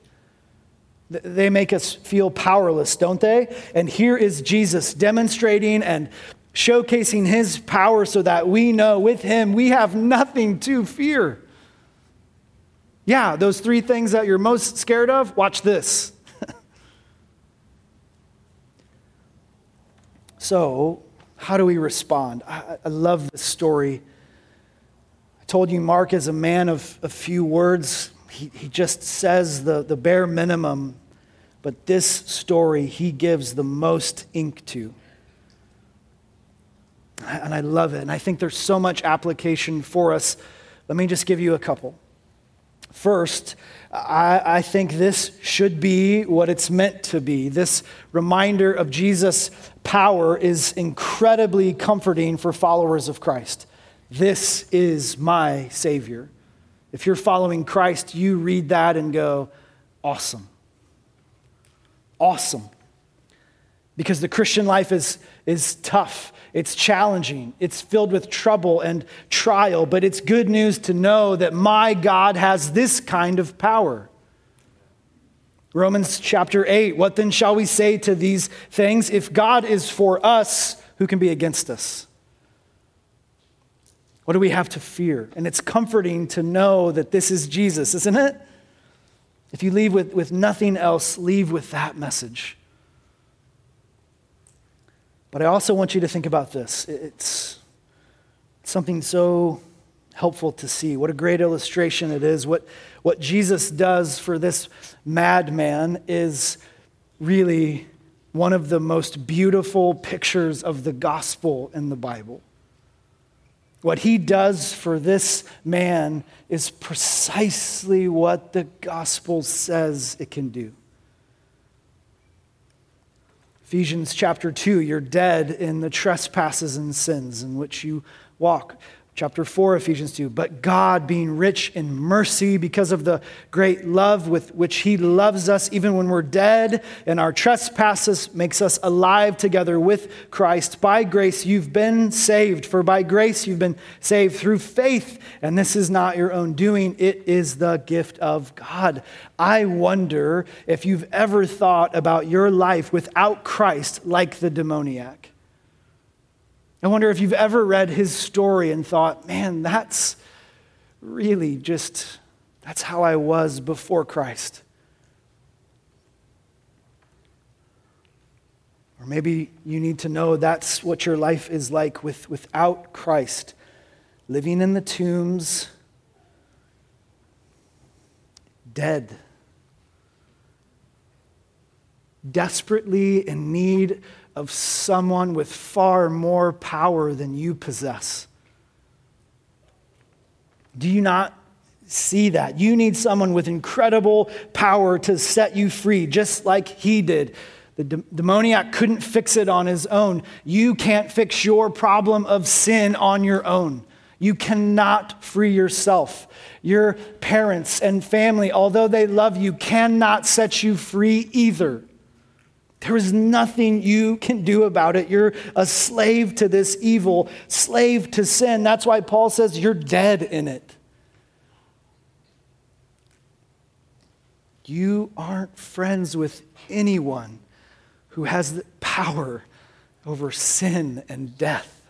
They make us feel powerless, don't they? And here is Jesus demonstrating and showcasing his power so that we know with him we have nothing to fear. Yeah, those three things that you're most scared of, watch this. so, how do we respond? I, I love this story I told you Mark is a man of a few words. He, he just says the, the bare minimum, but this story he gives the most ink to. And I love it. And I think there's so much application for us. Let me just give you a couple. First, I, I, think this should be what it's meant to be. This reminder of Jesus' power is incredibly comforting for followers of Christ. This is my Savior. If you're following Christ, you read that and go, awesome. Awesome. Because the Christian life is, is tough, it's challenging, it's filled with trouble and trial, but it's good news to know that my God has this kind of power. Romans chapter 8 What then shall we say to these things? If God is for us, who can be against us? What do we have to fear? And it's comforting to know that this is Jesus, isn't it? If you leave with, with nothing else, leave with that message. But I also want you to think about this. It's something so helpful to see. What a great illustration it is. What, what Jesus does for this madman is really one of the most beautiful pictures of the gospel in the Bible. What he does for this man is precisely what the gospel says it can do. Ephesians chapter 2, you're dead in the trespasses and sins in which you walk. Chapter 4, Ephesians 2. But God, being rich in mercy because of the great love with which He loves us, even when we're dead and our trespasses, makes us alive together with Christ. By grace, you've been saved. For by grace, you've been saved through faith. And this is not your own doing, it is the gift of God. I wonder if you've ever thought about your life without Christ like the demoniac. I wonder if you've ever read his story and thought, man, that's really just, that's how I was before Christ. Or maybe you need to know that's what your life is like with, without Christ, living in the tombs, dead, desperately in need of someone with far more power than you possess. Do you not see that? You need someone with incredible power to set you free, just like he did. The demoniac couldn't fix it on his own. You can't fix your problem of sin on your own. You cannot free yourself. Your parents and family, although they love you, cannot set you free either. There is nothing you can do about it. You're a slave to this evil, slave to sin. That's why Paul says you're dead in it. You aren't friends with anyone who has power over sin and death.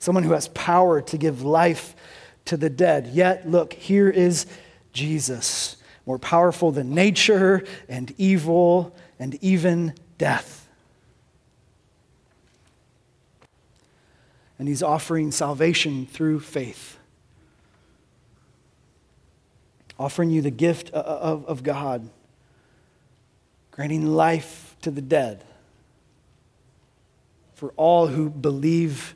Someone who has power to give life to the dead. Yet, look, here is Jesus more powerful than nature and evil and even death. And he's offering salvation through faith, offering you the gift of, of God, granting life to the dead for all who believe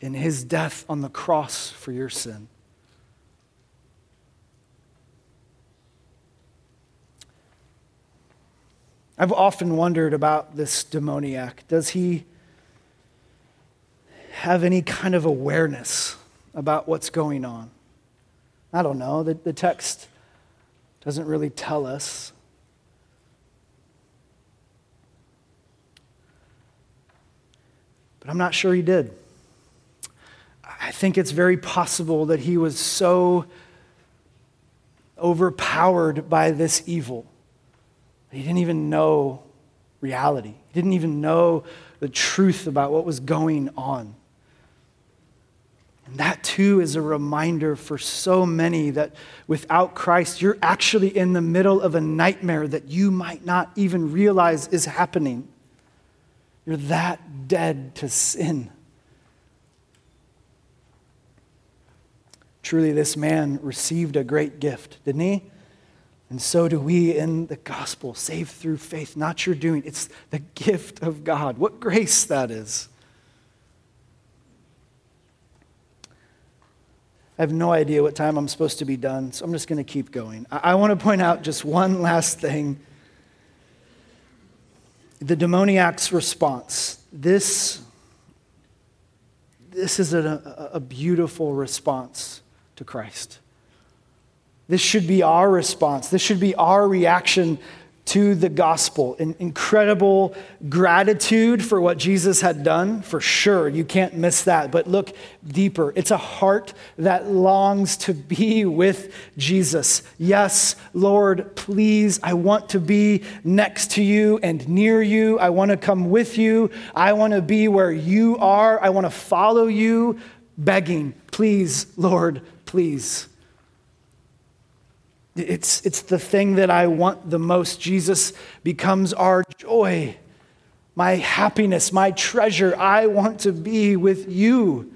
in his death on the cross for your sin. I've often wondered about this demoniac. Does he have any kind of awareness about what's going on? I don't know. The, the text doesn't really tell us. But I'm not sure he did. I think it's very possible that he was so overpowered by this evil he didn't even know reality. He didn't even know the truth about what was going on. And that too is a reminder for so many that without Christ, you're actually in the middle of a nightmare that you might not even realize is happening. You're that dead to sin. Truly, this man received a great gift, didn't he? And so do we in the gospel, saved through faith, not your doing. It's the gift of God. What grace that is. I have no idea what time I'm supposed to be done, so I'm just going to keep going. I, I want to point out just one last thing the demoniac's response. This, this is a, a beautiful response to Christ. This should be our response. This should be our reaction to the gospel. An incredible gratitude for what Jesus had done, for sure. You can't miss that. But look deeper. It's a heart that longs to be with Jesus. Yes, Lord, please, I want to be next to you and near you. I want to come with you. I want to be where you are. I want to follow you, begging, please, Lord, please. It's, it's the thing that I want the most. Jesus becomes our joy, my happiness, my treasure. I want to be with you.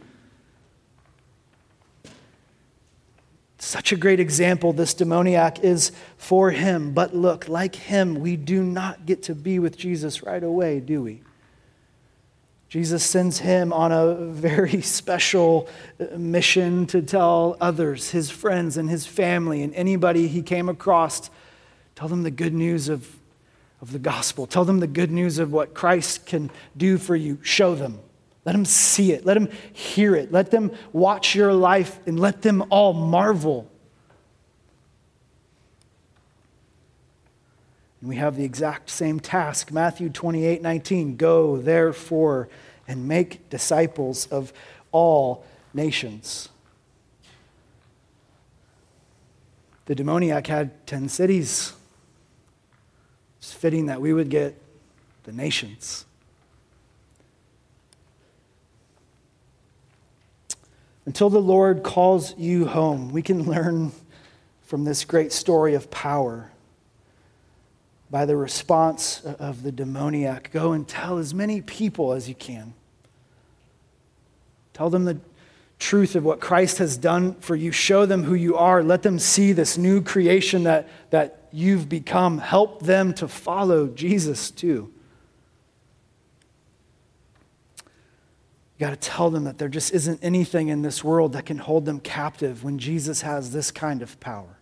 Such a great example this demoniac is for him. But look, like him, we do not get to be with Jesus right away, do we? Jesus sends him on a very special mission to tell others, his friends and his family, and anybody he came across, tell them the good news of, of the gospel. Tell them the good news of what Christ can do for you. Show them. Let them see it. Let them hear it. Let them watch your life and let them all marvel we have the exact same task Matthew 28 19. Go, therefore, and make disciples of all nations. The demoniac had 10 cities. It's fitting that we would get the nations. Until the Lord calls you home, we can learn from this great story of power by the response of the demoniac. Go and tell as many people as you can. Tell them the truth of what Christ has done for you. Show them who you are. Let them see this new creation that, that you've become. Help them to follow Jesus too. You got to tell them that there just isn't anything in this world that can hold them captive when Jesus has this kind of power.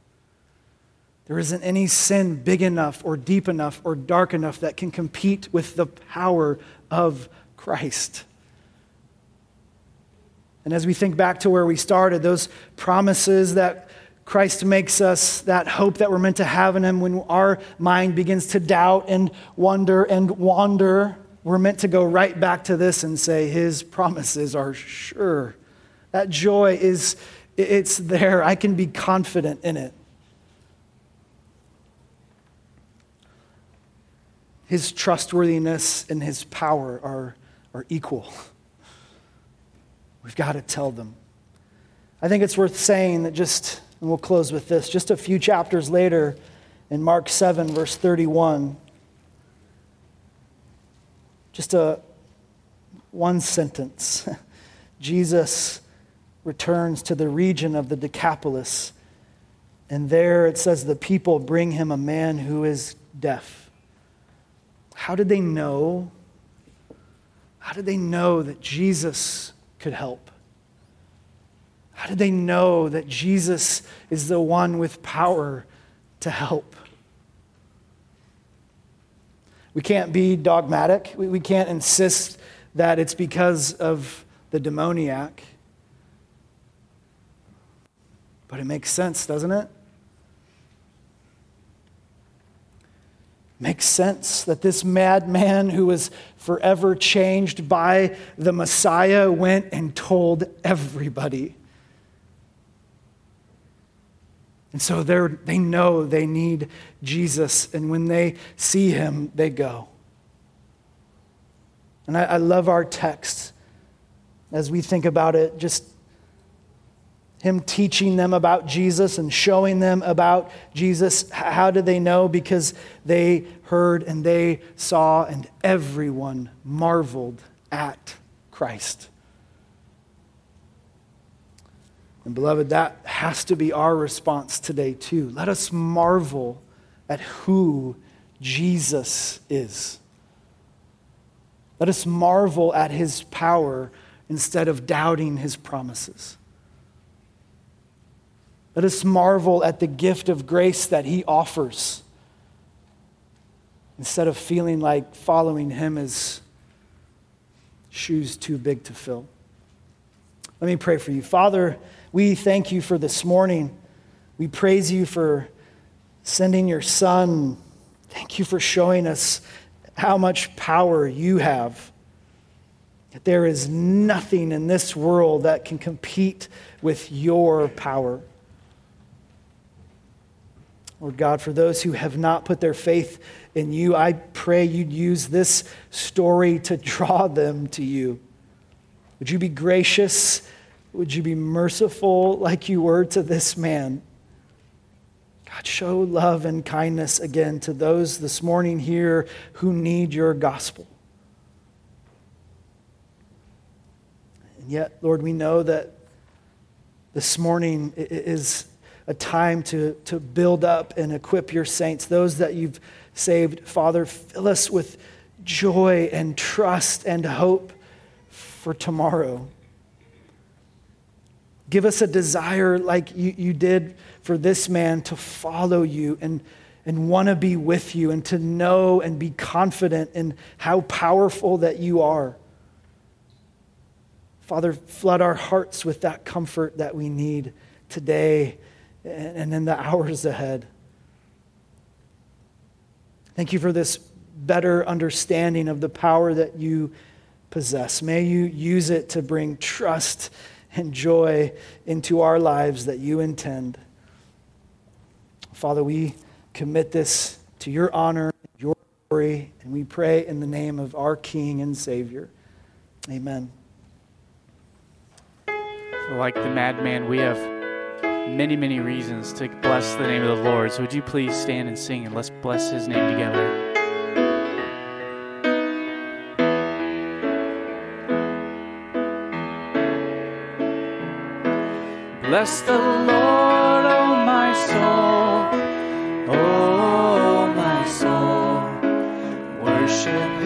There isn't any sin big enough or deep enough or dark enough that can compete with the power of Christ. And as we think back to where we started, those promises that Christ makes us, that hope that we're meant to have in Him when our mind begins to doubt and wonder and wander, we're meant to go right back to this and say, His promises are sure. That joy is, it's there. I can be confident in it. His trustworthiness and his power are, are equal. We've got to tell them. I think it's worth saying that just, and we'll close with this, just a few chapters later in Mark 7, verse 31, just a one sentence. Jesus returns to the region of the Decapolis, and there it says the people bring him a man who is deaf. How did they know? How did they know that Jesus could help? How did they know that Jesus is the one with power to help? We can't be dogmatic. We, we can't insist that it's because of the demoniac. But it makes sense, doesn't it? Makes sense that this madman who was forever changed by the Messiah went and told everybody. And so they know they need Jesus, and when they see him, they go. And I, I love our text as we think about it, just him teaching them about Jesus and showing them about Jesus. How did they know? Because they heard and they saw, and everyone marveled at Christ. And, beloved, that has to be our response today, too. Let us marvel at who Jesus is. Let us marvel at his power instead of doubting his promises. Let us marvel at the gift of grace that he offers instead of feeling like following him is shoes too big to fill. Let me pray for you. Father, we thank you for this morning. We praise you for sending your son. Thank you for showing us how much power you have. That there is nothing in this world that can compete with your power. Lord God, for those who have not put their faith in you, I pray you'd use this story to draw them to you. Would you be gracious? Would you be merciful like you were to this man? God, show love and kindness again to those this morning here who need your gospel. And yet, Lord, we know that this morning is a time to, to build up and equip your saints, those that you've saved. Father, fill us with joy and trust and hope for tomorrow. Give us a desire like you, you did for this man to follow you and, and want to be with you and to know and be confident in how powerful that you are. Father, flood our hearts with that comfort that we need today and in the hours ahead. Thank you for this better understanding of the power that you possess. May you use it to bring trust and joy into our lives that you intend. Father, we commit this to your honor, your glory, and we pray in the name of our King and Savior. Amen like the madman, we have many, many reasons to bless the name of the Lord. So would you please stand and sing and let's bless his name together. Bless the Lord, oh my soul. Oh, my soul. Worship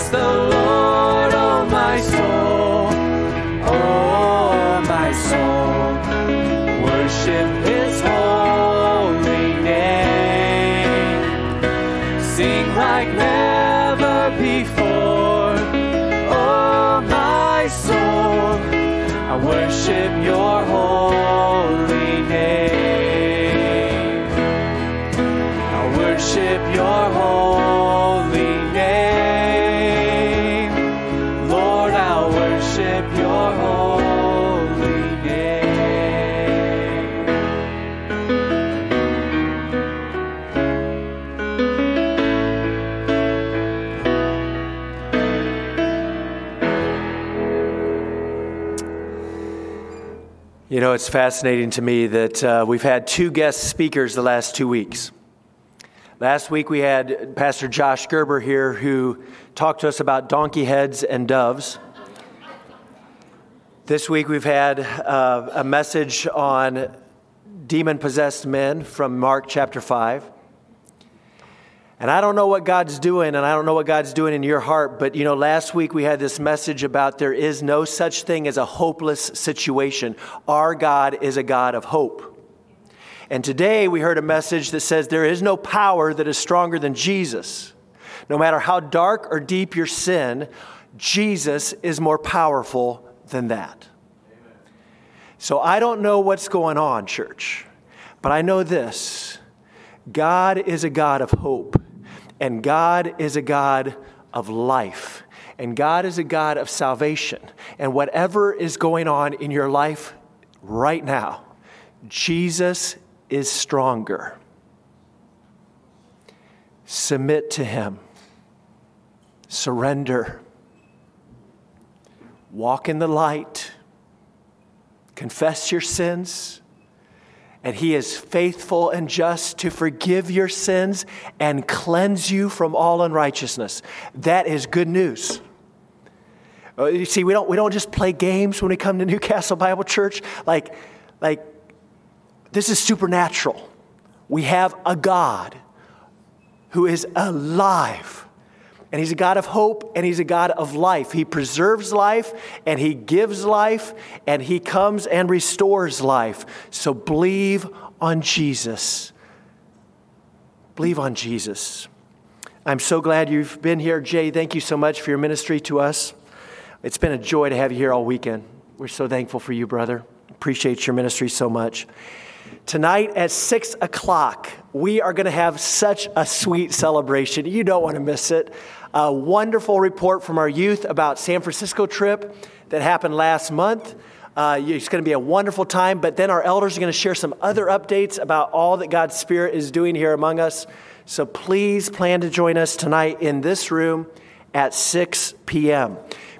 as know, it's fascinating to me that uh, we've had two guest speakers the last two weeks. Last week we had Pastor Josh Gerber here who talked to us about donkey heads and doves. This week we've had uh, a message on demon possessed men from Mark chapter 5. And I don't know what God's doing, and I don't know what God's doing in your heart, but you know, last week we had this message about there is no such thing as a hopeless situation. Our God is a God of hope. And today we heard a message that says there is no power that is stronger than Jesus. No matter how dark or deep your sin, Jesus is more powerful than that. So I don't know what's going on, church, but I know this God is a God of hope, and God is a God of life, and God is a God of salvation. And whatever is going on in your life right now, Jesus is stronger. Submit to Him, surrender, walk in the light, confess your sins and he is faithful and just to forgive your sins and cleanse you from all unrighteousness. That is good news. Uh, You see, we don't, we don't just play games when we come to Newcastle Bible Church. Like, like this is supernatural. We have a God who is alive. And he's a God of hope and he's a God of life. He preserves life and he gives life and he comes and restores life. So believe on Jesus. Believe on Jesus. I'm so glad you've been here. Jay, thank you so much for your ministry to us. It's been a joy to have you here all weekend. We're so thankful for you, brother. Appreciate your ministry so much. Tonight at six o'clock, we are going to have such a sweet celebration. You don't want to miss it. A wonderful report from our youth about San Francisco trip that happened last month. Uh, it's going to be a wonderful time, but then our elders are going to share some other updates about all that God's Spirit is doing here among us. So please plan to join us tonight in this room at 6 p.m.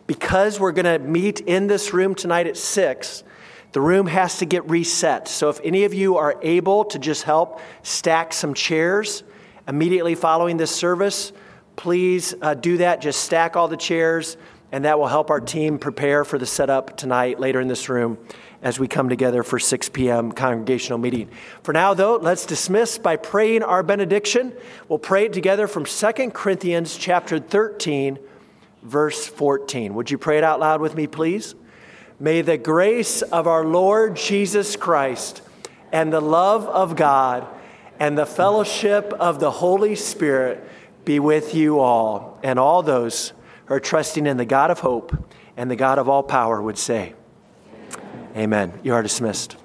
Because we're going to meet in this room tonight at 6, the room has to get reset. So if any of you are able to just help stack some chairs immediately following this service, please uh, do that. Just stack all the chairs, and that will help our team prepare for the setup tonight later in this room as we come together for 6 p.m. congregational meeting. For now, though, let's dismiss by praying our benediction. We'll pray it together from 2 Corinthians chapter 13, verse 14. Would you pray it out loud with me, please? May the grace of our Lord Jesus Christ and the love of God and the fellowship of the Holy Spirit be with you all. And all those who are trusting in the God of hope and the God of all power would say, Amen. You are dismissed.